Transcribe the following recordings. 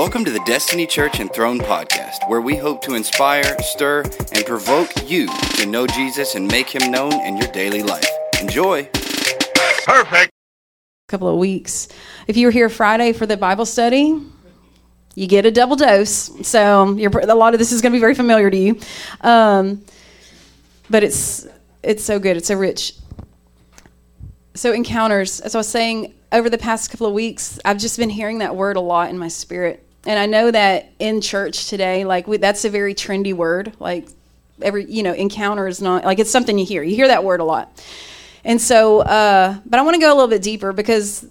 Welcome to the Destiny Church and Throne podcast, where we hope to inspire, stir, and provoke you to know Jesus and make him known in your daily life. Enjoy. Perfect. A couple of weeks. If you were here Friday for the Bible study, you get a double dose. So you're, a lot of this is going to be very familiar to you, um, but it's it's so good. It's so rich. So encounters. As I was saying, over the past couple of weeks, I've just been hearing that word a lot in my spirit, and I know that in church today, like we, that's a very trendy word. Like every you know, encounter is not like it's something you hear. You hear that word a lot. And so, uh, but I want to go a little bit deeper because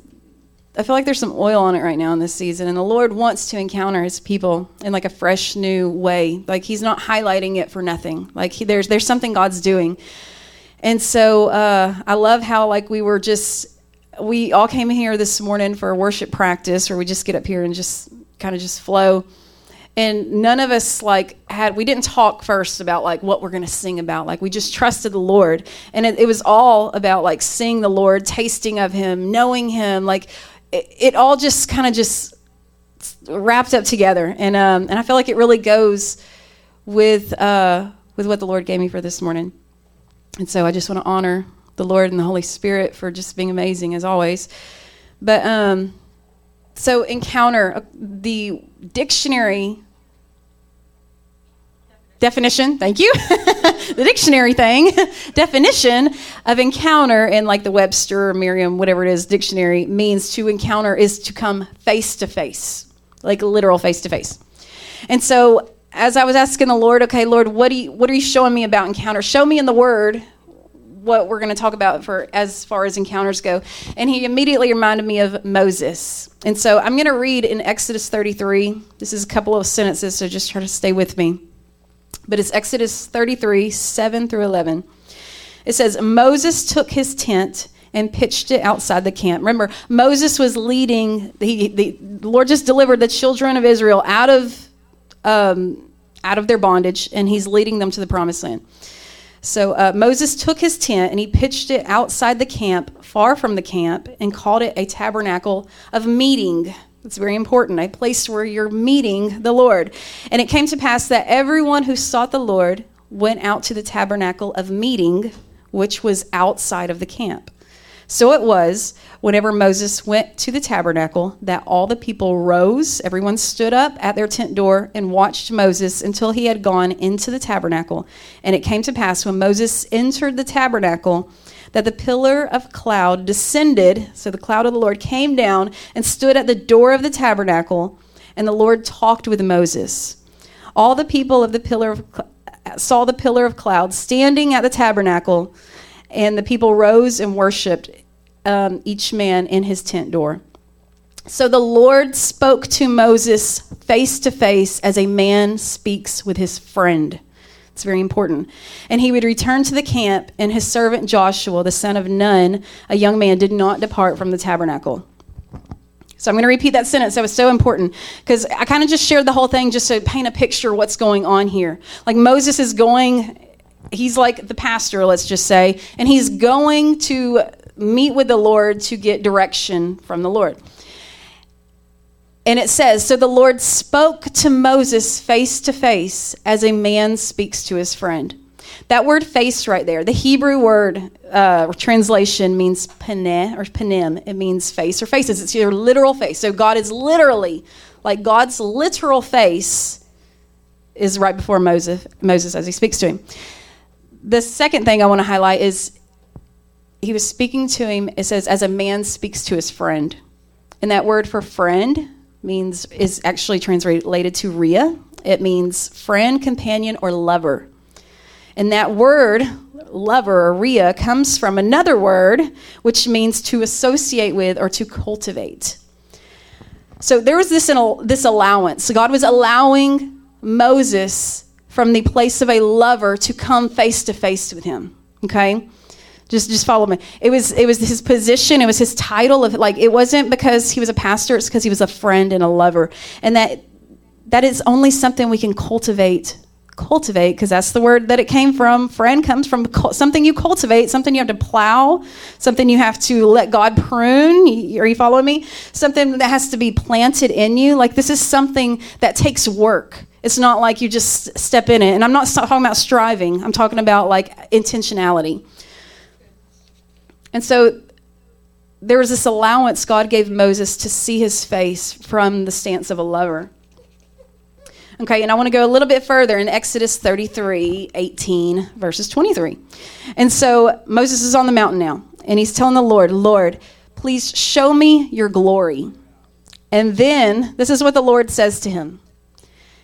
I feel like there's some oil on it right now in this season, and the Lord wants to encounter His people in like a fresh, new way. Like He's not highlighting it for nothing. Like he, there's there's something God's doing, and so uh, I love how like we were just we all came here this morning for a worship practice, where we just get up here and just kind of just flow. And none of us like had we didn't talk first about like what we're going to sing about. Like we just trusted the lord. And it, it, was all about like seeing the lord tasting of him knowing him. Like it, it all just kind of just wrapped up together. And um and i feel like it really goes with uh with what the lord gave me for this morning. And so i just want to honor the lord and the holy spirit for just being amazing as always. But um so encounter uh, the dictionary definition thank you. The dictionary thing definition of encounter in like the webster merriam whatever it is dictionary means to encounter is to come face to face like literal face to face and so as i was asking the lord okay lord what do you what are you showing me about encounter? Show me in the word what we're going to talk about for as far as encounters go and he immediately reminded me of moses and so i'm going to read in exodus 33 this is a couple of sentences so just try to stay with me but it's Exodus 33, 7 through 11. It says, Moses took his tent and pitched it outside the camp. Remember, Moses was leading, he, the Lord just delivered the children of Israel out of, um, out of their bondage, and he's leading them to the promised land. So uh, Moses took his tent and he pitched it outside the camp, far from the camp, and called it a tabernacle of meeting it's very important, a place where you're meeting the Lord. And it came to pass that everyone who sought the Lord went out to the tabernacle of meeting, which was outside of the camp. So it was, whenever Moses went to the tabernacle, that all the people rose, everyone stood up at their tent door and watched Moses until he had gone into the tabernacle. And it came to pass when Moses entered the tabernacle that the pillar of cloud descended, so the cloud of the Lord came down and stood at the door of the tabernacle, and the Lord talked with Moses. All the people of the pillar of saw the pillar of cloud standing at the tabernacle, and the people rose and worshipped um, each man in his tent door. So the Lord spoke to Moses face to face as a man speaks with his friend. It's very important. And he would return to the camp, and his servant Joshua, the son of Nun, a young man, did not depart from the tabernacle. So I'm going to repeat that sentence. That was so important because I kind of just shared the whole thing just to paint a picture of what's going on here. Like Moses is going, he's like the pastor, let's just say, and he's going to meet with the Lord to get direction from the Lord. And it says, So the Lord spoke to Moses face to face as a man speaks to his friend. That word face right there, the Hebrew word uh, translation means paneh or panim. It means face or faces. It's your literal face. So God is literally, like God's literal face is right before Moses, Moses as he speaks to him. The second thing I want to highlight is he was speaking to him, it says, as a man speaks to his friend. And that word for friend means is actually translated to ria. It means friend, companion, or lover. And that word, lover or ria, comes from another word which means to associate with or to cultivate. So there was this, this allowance. God was allowing Moses from the place of a lover to come face to face with him. Okay? Just just follow me. It was it was his position, it was his title of like it wasn't because he was a pastor, it's because he was a friend and a lover. And that that is only something we can cultivate cultivate because that's the word that it came from. Friend comes from something you cultivate, something you have to plow, something you have to let God prune. Are you following me? Something that has to be planted in you. Like this is something that takes work. It's not like you just step in it. And I'm not talking about striving, I'm talking about like intentionality. And so there was this allowance God gave Moses to see his face from the stance of a lover. Okay, and I want to go a little bit further in Exodus 33 18, verses 23. And so Moses is on the mountain now, and he's telling the Lord, Lord, please show me your glory. And then this is what the Lord says to him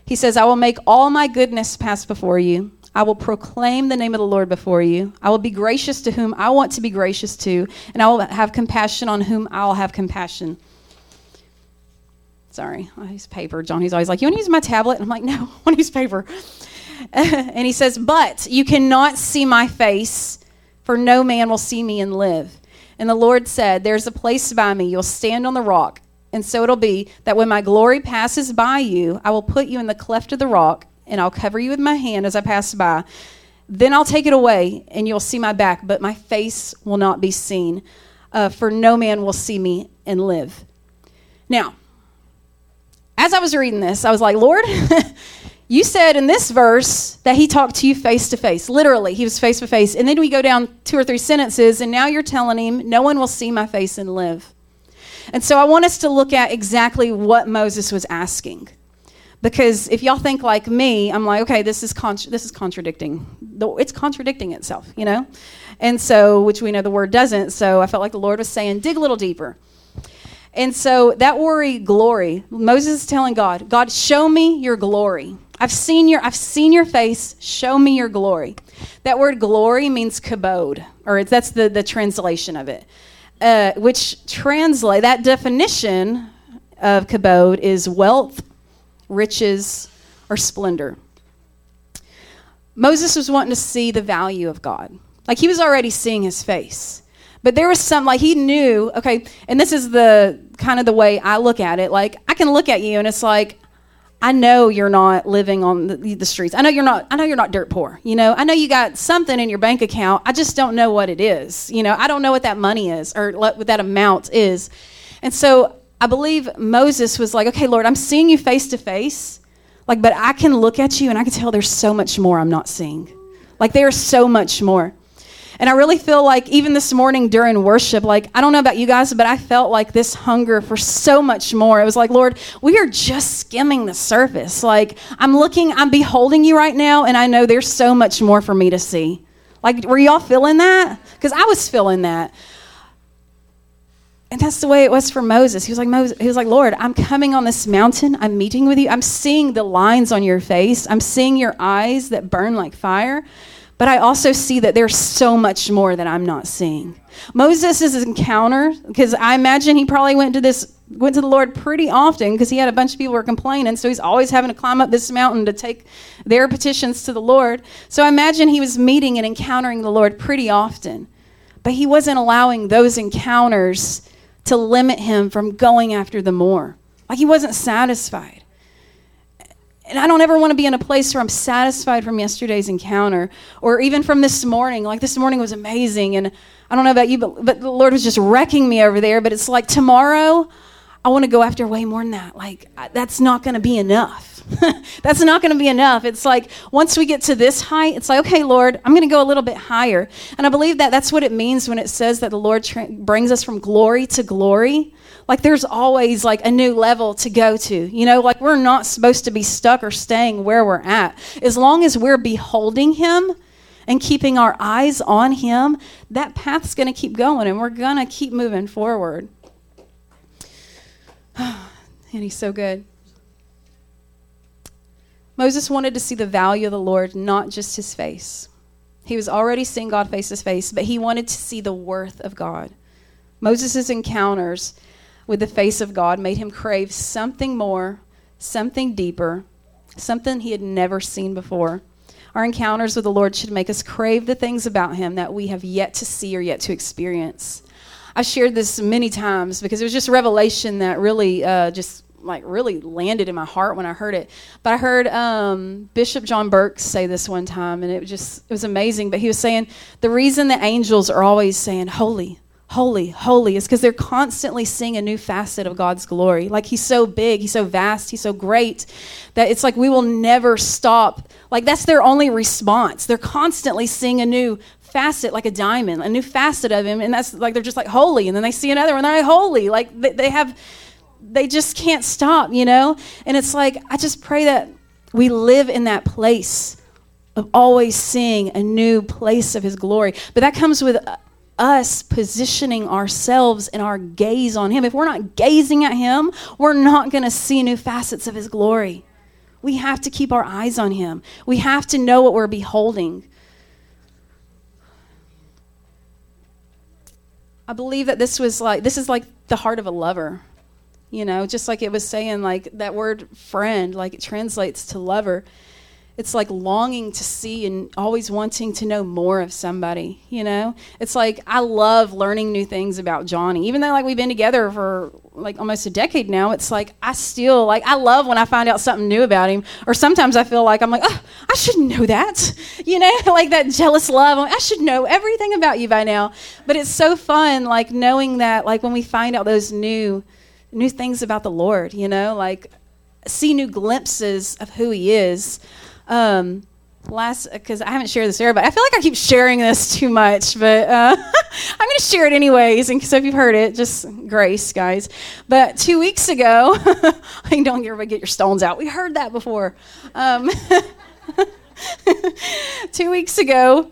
He says, I will make all my goodness pass before you. I will proclaim the name of the Lord before you. I will be gracious to whom I want to be gracious to, and I will have compassion on whom I'll have compassion. Sorry, I use paper. John, he's always like, You want to use my tablet? And I'm like, No, I want to use paper. and he says, But you cannot see my face, for no man will see me and live. And the Lord said, There's a place by me. You'll stand on the rock. And so it'll be that when my glory passes by you, I will put you in the cleft of the rock, and I'll cover you with my hand as I pass by. Then I'll take it away, and you'll see my back, but my face will not be seen, uh, for no man will see me and live. Now, as I was reading this, I was like, Lord, you said in this verse that he talked to you face to face. Literally, he was face to face. And then we go down two or three sentences, and now you're telling him, No one will see my face and live. And so I want us to look at exactly what Moses was asking. Because if y'all think like me, I'm like, okay, this is this is contradicting. It's contradicting itself, you know. And so, which we know the word doesn't. So I felt like the Lord was saying, dig a little deeper. And so that worry, glory, Moses is telling God, God, show me your glory. I've seen your I've seen your face. Show me your glory. That word glory means kabod, or that's the, the translation of it. Uh, which translate that definition of kabod is wealth, riches, or splendor. Moses was wanting to see the value of God. Like he was already seeing his face. But there was some, like, he knew, okay, and this is the kind of the way I look at it. Like, I can look at you and it's like, I know you're not living on the, the, streets. I know you're not. I know you're not dirt poor. You know. I know you got something in your bank account. I just don't know what it is. You know. I don't know what that money is or what that amount is. And so I believe Moses was like, "Okay, Lord, I'm seeing you face to face. Like, but I can look at you and I can tell there's so much more I'm not seeing. Like, there's so much more." And I really feel like even this morning during worship, like, I don't know about you guys, but I felt like this hunger for so much more. It was like, Lord, we are just skimming the surface. Like, I'm looking, I'm beholding you right now, and I know there's so much more for me to see. Like, were y'all feeling that? Because I was feeling that. And that's the way it was for Moses. He was like, Moses, he was like, Lord, I'm coming on this mountain. I'm meeting with you. I'm seeing the lines on your face. I'm seeing your eyes that burn like fire. But I also see that there's so much more that I'm not seeing. Moses' encounter, because I imagine he probably went to this went to the Lord pretty often because he had a bunch of people who were complaining, so he's always having to climb up this mountain to take their petitions to the Lord. So I imagine he was meeting and encountering the Lord pretty often. But he wasn't allowing those encounters to limit him from going after the more. Like he wasn't satisfied and I don't ever want to be in a place where I'm satisfied from yesterday's encounter or even from this morning. Like this morning was amazing. And I don't know about you, but, but the Lord was just wrecking me over there. But it's like tomorrow, I want to go after way more than that. Like, that's not going to be enough. that's not going to be enough. It's like once we get to this height, it's like, okay, Lord, I'm going to go a little bit higher. And I believe that that's what it means when it says that the Lord tra- brings us from glory to glory like there's always like a new level to go to. You know, like we're not supposed to be stuck or staying where we're at. As long as we're beholding him and keeping our eyes on him, that path's going to keep going and we're going to keep moving forward. and he's so good. Moses wanted to see the value of the Lord, not just his face. He was already seeing God face to face, but he wanted to see the worth of God. Moses' encounters with the face of God made him crave something more, something deeper, something he had never seen before. Our encounters with the Lord should make us crave the things about him that we have yet to see or yet to experience. I shared this many times because it was just revelation that really uh, just like really landed in my heart when I heard it. But I heard um, Bishop John Burke say this one time, and it was just it was amazing. But he was saying the reason the angels are always saying holy, holy, holy is because they're constantly seeing a new facet of God's glory. Like He's so big, He's so vast, He's so great that it's like we will never stop. Like that's their only response. They're constantly seeing a new facet, like a diamond, a new facet of Him, and that's like they're just like holy, and then they see another one, they're like holy. Like they, they have, they just can't stop, you know. And it's like I just pray that we live in that place of always seeing a new place of His glory. But that comes with uh, us positioning ourselves and our gaze on Him. If we're not gazing at Him, we're not going to see new facets of His glory. We have to keep our eyes on Him. We have to know what we're beholding. I believe that this was like, this is like the heart of a lover. You know, just like it was saying, like that word friend, like it translates to lover it's like longing to see and always wanting to know more of somebody you know? It's like i love learning new things about johnny. Even though like we've been together for like almost a decade now it's like i still like i love when i find out something new about him. Or sometimes i feel like i'm like oh i should know that you know? Like that jealous love. I should know everything about you by now. But it's so fun like knowing that like when we find out those new new things about the lord you know? Like see new glimpses of who he is um, last because I haven't shared this here, but I feel like I keep sharing this too much, but uh, I'm going to share it anyways. And so if you've heard it, just grace, guys. But two weeks ago, I don't get everybody get your stones out. We heard that before. Um, two weeks ago,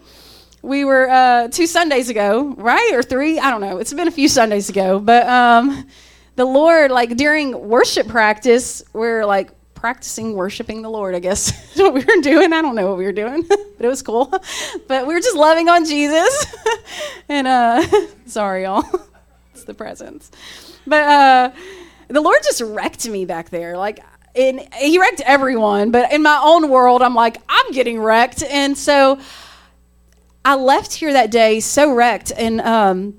we were uh, two Sundays ago, right or three? I don't know. It's been a few Sundays ago, but um, the Lord, like during worship practice, we're like practicing worshiping the Lord, I guess is what we were doing. I don't know what we were doing, but it was cool. But we were just loving on Jesus. and uh, sorry, y'all. it's the presence. But uh, the Lord just wrecked me back there. Like, he wrecked everyone, but in my own world, I'm like, I'm getting wrecked. And so I left here that day so wrecked. And um,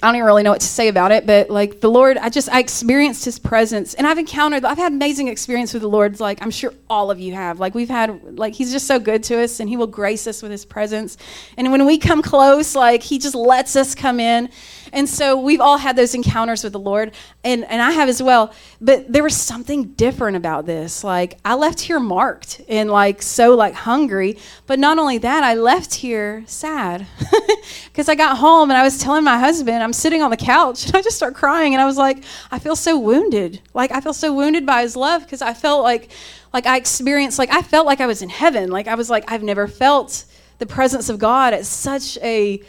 I don't even really know what to say about it, but like the Lord, I just I experienced His presence, and I've encountered, I've had amazing experience with the Lord. Like I'm sure all of you have. Like we've had, like He's just so good to us, and He will grace us with His presence. And when we come close, like He just lets us come in, and so we've all had those encounters with the Lord, and, and I have as well. But there was something different about this. Like I left here marked and like so like hungry. But not only that, I left here sad. Because I got home and I was telling my husband, I'm sitting on the couch and I just start crying and I was like, I feel so wounded. Like I feel so wounded by his love because I felt like like I experienced like I felt like I was in heaven. Like I was like, I've never felt the presence of God at such a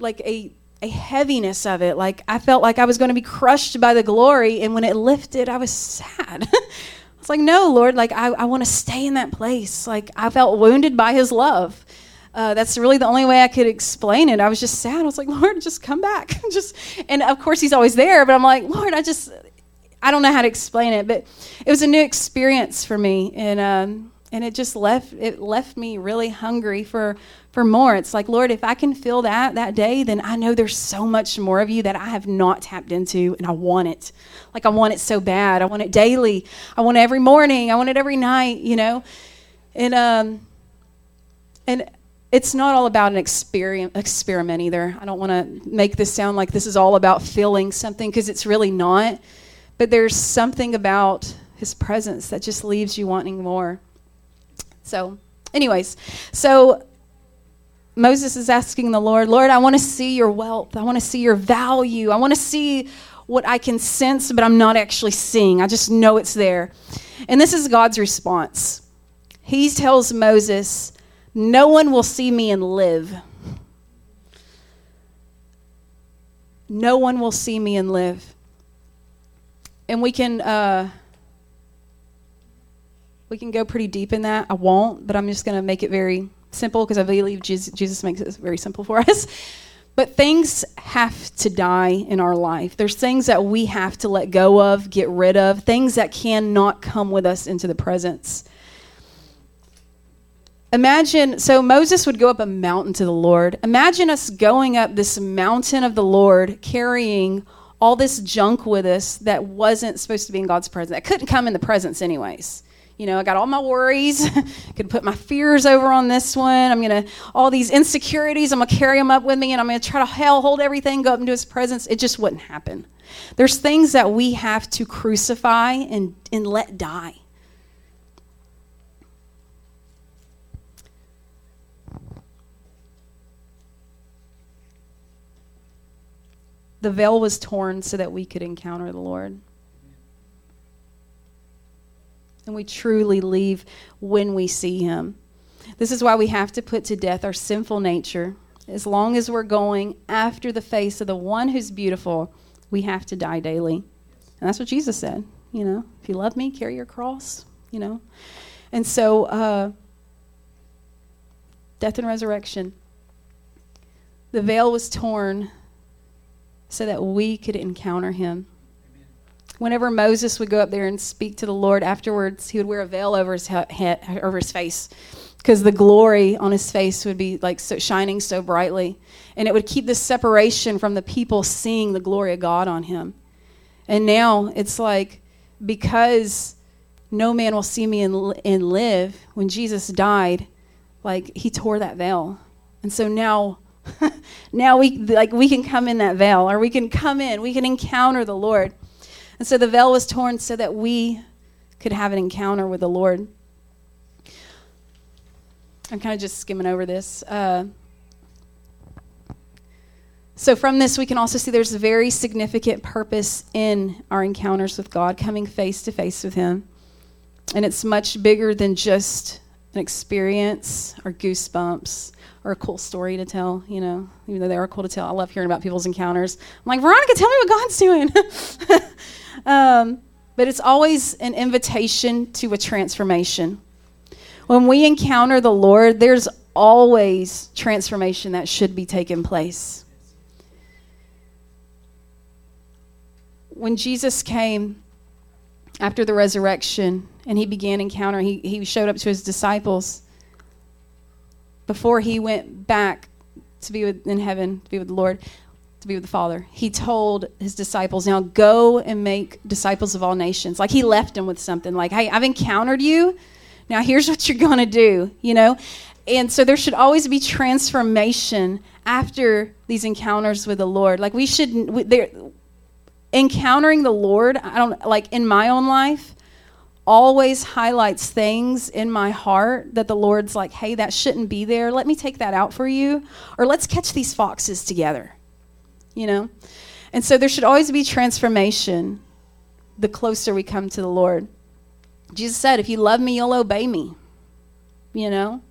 like a a heaviness of it. Like I felt like I was going to be crushed by the glory, and when it lifted, I was sad. I was like, no, Lord, like I, I want to stay in that place. Like I felt wounded by His love. Uh, that's really the only way I could explain it. I was just sad. I was like, Lord, just come back. just, and of course He's always there, but I'm like, Lord, I just, I don't know how to explain it, but it was a new experience for me, and um, and it just left it left me really hungry for for more. It's like, Lord, if I can feel that that day, then I know there's so much more of you that I have not tapped into and I want it. Like I want it so bad. I want it daily. I want it every morning. I want it every night, you know? And um and it's not all about an experiment, experiment either. I don't want to make this sound like this is all about feeling something because it's really not. But there's something about his presence that just leaves you wanting more. So, anyways, so Moses is asking the Lord, Lord, I want to see your wealth. I want to see your value. I want to see what I can sense, but I'm not actually seeing. I just know it's there. And this is God's response. He tells Moses, No one will see me and live. No one will see me and live. And we can. Uh, we can go pretty deep in that. I won't, but I'm just going to make it very simple because I believe Jesus makes it very simple for us. But things have to die in our life. There's things that we have to let go of, get rid of, things that cannot come with us into the presence. Imagine, so Moses would go up a mountain to the Lord. Imagine us going up this mountain of the Lord carrying all this junk with us that wasn't supposed to be in God's presence. That couldn't come in the presence, anyways. You know, I got all my worries. I could put my fears over on this one. I'm gonna all these insecurities. I'm gonna carry them up with me, and I'm gonna try to hell hold everything, go up into His presence. It just wouldn't happen. There's things that we have to crucify and and let die. The veil was torn so that we could encounter the Lord. And we truly leave when we see Him. This is why we have to put to death our sinful nature. As long as we're going after the face of the one who's beautiful, we have to die daily. And that's what Jesus said. You know, if you love me, carry your cross, you know. And so, uh, death and resurrection. The veil was torn so that we could encounter him. Whenever Moses would go up there and speak to the Lord afterwards, he would wear a veil over his head, over his face, because the glory on his face would be like so shining so brightly, and it would keep this separation from the people seeing the glory of God on him. And now it's like because no man will see me and, and live. When Jesus died, like he tore that veil, and so now now we like we can come in that veil or we can come in we can encounter the lord and so the veil was torn so that we could have an encounter with the lord. I'm kind of just skimming over this uh, so from this we can also see there's a very significant purpose in our encounters with god coming face to face with him. And it's much bigger than just an experience or goosebumps or a cool story to tell, you know, even though they are cool to tell. I love hearing about people's encounters. I'm like, Veronica, tell me what God's doing. um, but it's always an invitation to a transformation. When we encounter the Lord, there's always transformation that should be taking place. When Jesus came after the resurrection and he began encountering, he, he showed up to his disciples before he went back to be with, in heaven, to be with the Lord, to be with the Father, he told his disciples, Now go and make disciples of all nations. Like he left them with something like, Hey, I've encountered you. Now here's what you're going to do, you know? And so there should always be transformation after these encounters with the Lord. Like we should, we, encountering the Lord, I don't, like in my own life, always highlights things in my heart that the Lord's like, hey, that shouldn't be there. Let me take that out for you. Or let's catch these foxes together. You know? And so there should always be transformation the closer we come to the Lord. Jesus said, if you love me, you'll obey me. You know?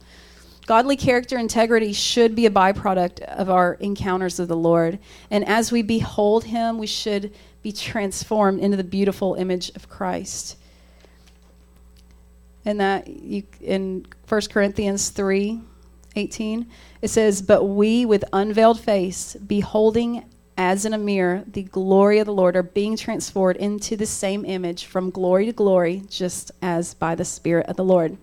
Godly character integrity should be a byproduct of our encounters with the Lord. And as we behold him, we should be transformed into the beautiful image of Christ and that you, in 1 Corinthians 3 18, it says, But we with unveiled face, beholding as in a mirror the glory of the Lord, are being transformed into the same image from glory to glory, just as by the Spirit of the Lord.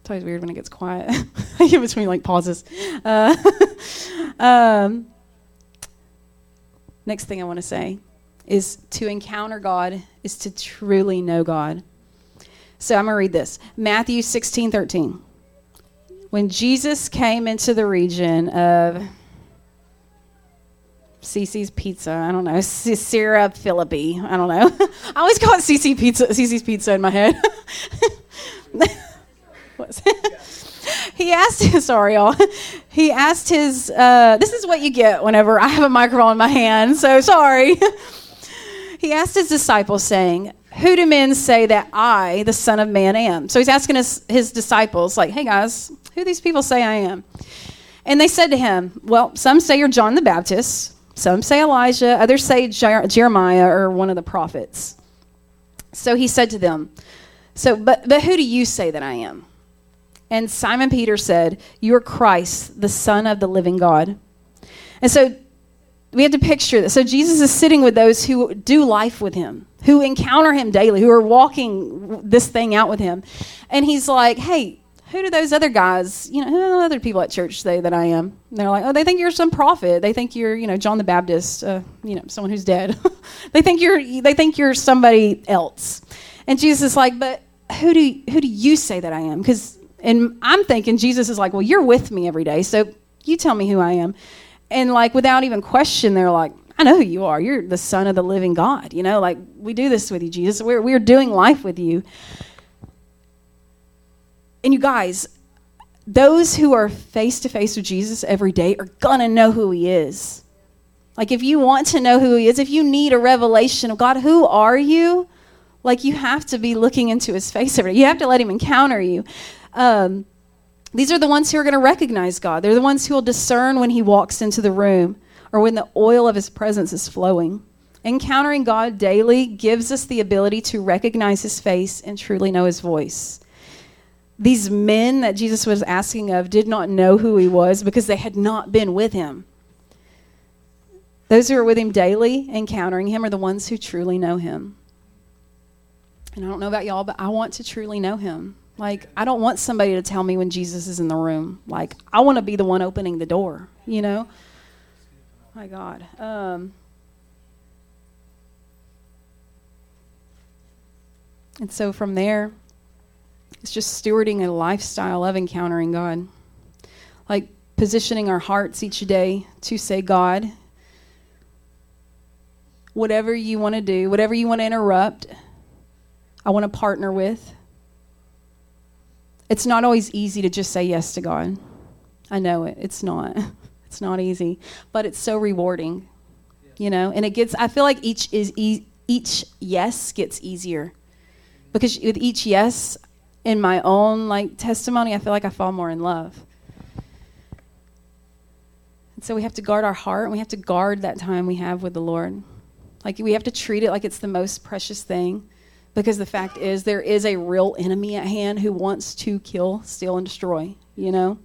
It's always weird when it gets quiet in between like pauses. Uh, um, next thing I want to say is to encounter God, is to truly know God. So I'm going to read this Matthew 16 13. When Jesus came into the region of Cece's Pizza, I don't know, Caesarea Philippi, I don't know. I always call it Cece Pizza, Cece's Pizza in my head. he asked sorry y'all he asked his uh, this is what you get whenever i have a microphone in my hand so sorry he asked his disciples, saying, Who do men say that I, the Son of Man, am? So he's asking his, his disciples, like, Hey guys, who these people say I am? And they said to him, Well, some say you're John the Baptist, some say Elijah, others say Jer- Jeremiah or one of the prophets. So he said to them, So, but, but who do you say that I am? And Simon Peter said, You're Christ, the Son of the living God. And so we have to picture this. So Jesus is sitting with those who do life with him, who encounter him daily, who are walking this thing out with him. And he's like, hey, who do those other guys, you know, who the other people at church say that I am? And they're like, oh, they think you're some prophet. They think you're, you know, John the Baptist, uh, you know, someone who's dead. they think you're, they think you're somebody else. And Jesus is like, but who do who do you say that I am? Because and I'm thinking Jesus is like, well, you're with me every day, so you tell me who I am. And like without even question, they're like, I know who you are. You're the Son of the living God. You know, like we do this with you, Jesus. We're we're doing life with you. And you guys, those who are face to face with Jesus every day are gonna know who he is. Like if you want to know who he is, if you need a revelation of God, who are you? Like you have to be looking into his face every day. You have to let him encounter you. Um, these are the ones who are going to recognize God. They're the ones who will discern when he walks into the room or when the oil of his presence is flowing. Encountering God daily gives us the ability to recognize his face and truly know his voice. These men that Jesus was asking of did not know who he was because they had not been with him. Those who are with him daily, encountering him, are the ones who truly know him. And I don't know about y'all, but I want to truly know him. Like, I don't want somebody to tell me when Jesus is in the room. Like, I want to be the one opening the door, you know? My God. Um, and so from there, it's just stewarding a lifestyle of encountering God. Like, positioning our hearts each day to say, God, whatever you want to do, whatever you want to interrupt, I want to partner with. It's not always easy to just say yes to God. I know it. It's not. It's not easy, but it's so rewarding. You know, and it gets I feel like each is e- each yes gets easier. Because with each yes in my own like testimony, I feel like I fall more in love. And so we have to guard our heart and we have to guard that time we have with the Lord. Like we have to treat it like it's the most precious thing because the fact is there is a real enemy at hand who wants to kill steal and destroy you know?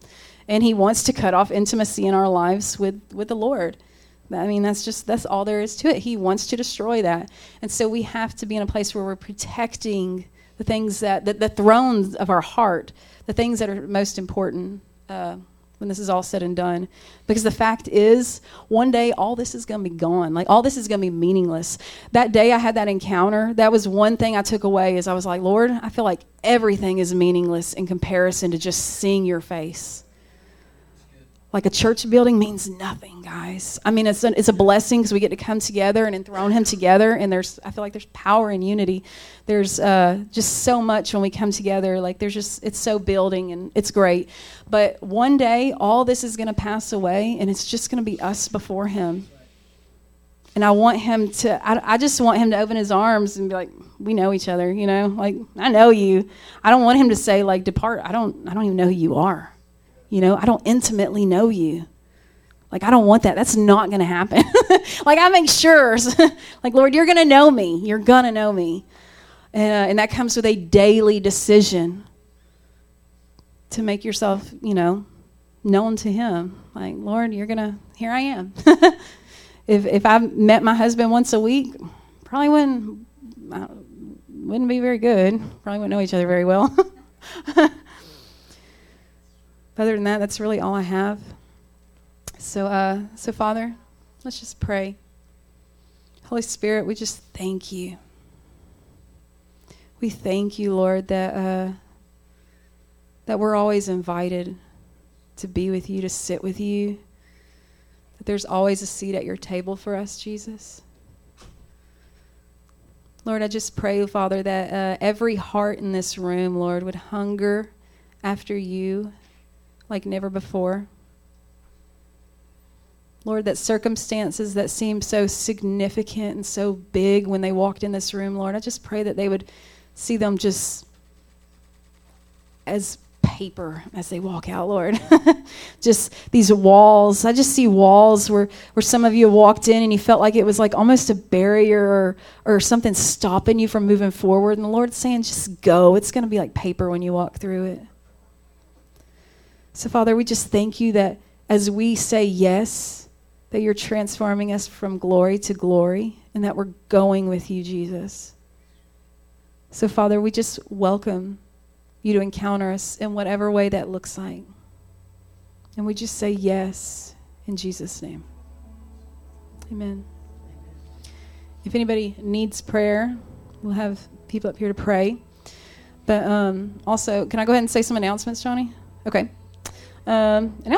And he wants to cut off intimacy in our lives with with the lord. I mean that's just that's all there is to it. He wants to destroy that. And so we have to be in a place where we're protecting the things that the, the thrones of our heart the things that are most important uh, when this is all said and done. Because the fact is, one day all this is going to be gone. Like all this is going to be meaningless. That day I had that encounter, that was one thing I took away is I was like, "Lord, I feel like everything is meaningless in comparison to just seeing your face." Like a church building means nothing, guys. I mean, it's a, it's a blessing because we get to come together and enthrone Him together. And there's, I feel like there's power in unity. There's uh, just so much when we come together. Like there's just, it's so building and it's great. But one day, all this is going to pass away, and it's just going to be us before Him. And I want Him to, I, I just want Him to open His arms and be like, we know each other, you know. Like I know you. I don't want Him to say like, depart. I don't, I don't even know who you are. You know, I don't intimately know you. Like, I don't want that. That's not going to happen. like, I make sure, like, Lord, you're going to know me. You're going to know me. Uh, and that comes with a daily decision to make yourself, you know, known to Him. Like, Lord, you're going to, here I am. if, if I met my husband once a week, probably wouldn't, uh, wouldn't be very good. Probably wouldn't know each other very well. Other than that, that's really all I have. So, uh, so Father, let's just pray. Holy Spirit, we just thank you. We thank you, Lord, that uh, that we're always invited to be with you, to sit with you. That there's always a seat at your table for us, Jesus. Lord, I just pray, Father, that uh, every heart in this room, Lord, would hunger after you like never before. Lord, that circumstances that seem so significant and so big when they walked in this room, Lord, I just pray that they would see them just as paper as they walk out, Lord. just these walls. I just see walls where, where some of you walked in and you felt like it was like almost a barrier or, or something stopping you from moving forward. And the Lord's saying, just go. It's going to be like paper when you walk through it. So, Father, we just thank you that as we say yes, that you're transforming us from glory to glory and that we're going with you, Jesus. So, Father, we just welcome you to encounter us in whatever way that looks like. And we just say yes in Jesus' name. Amen. If anybody needs prayer, we'll have people up here to pray. But um, also, can I go ahead and say some announcements, Johnny? Okay. Um, announce-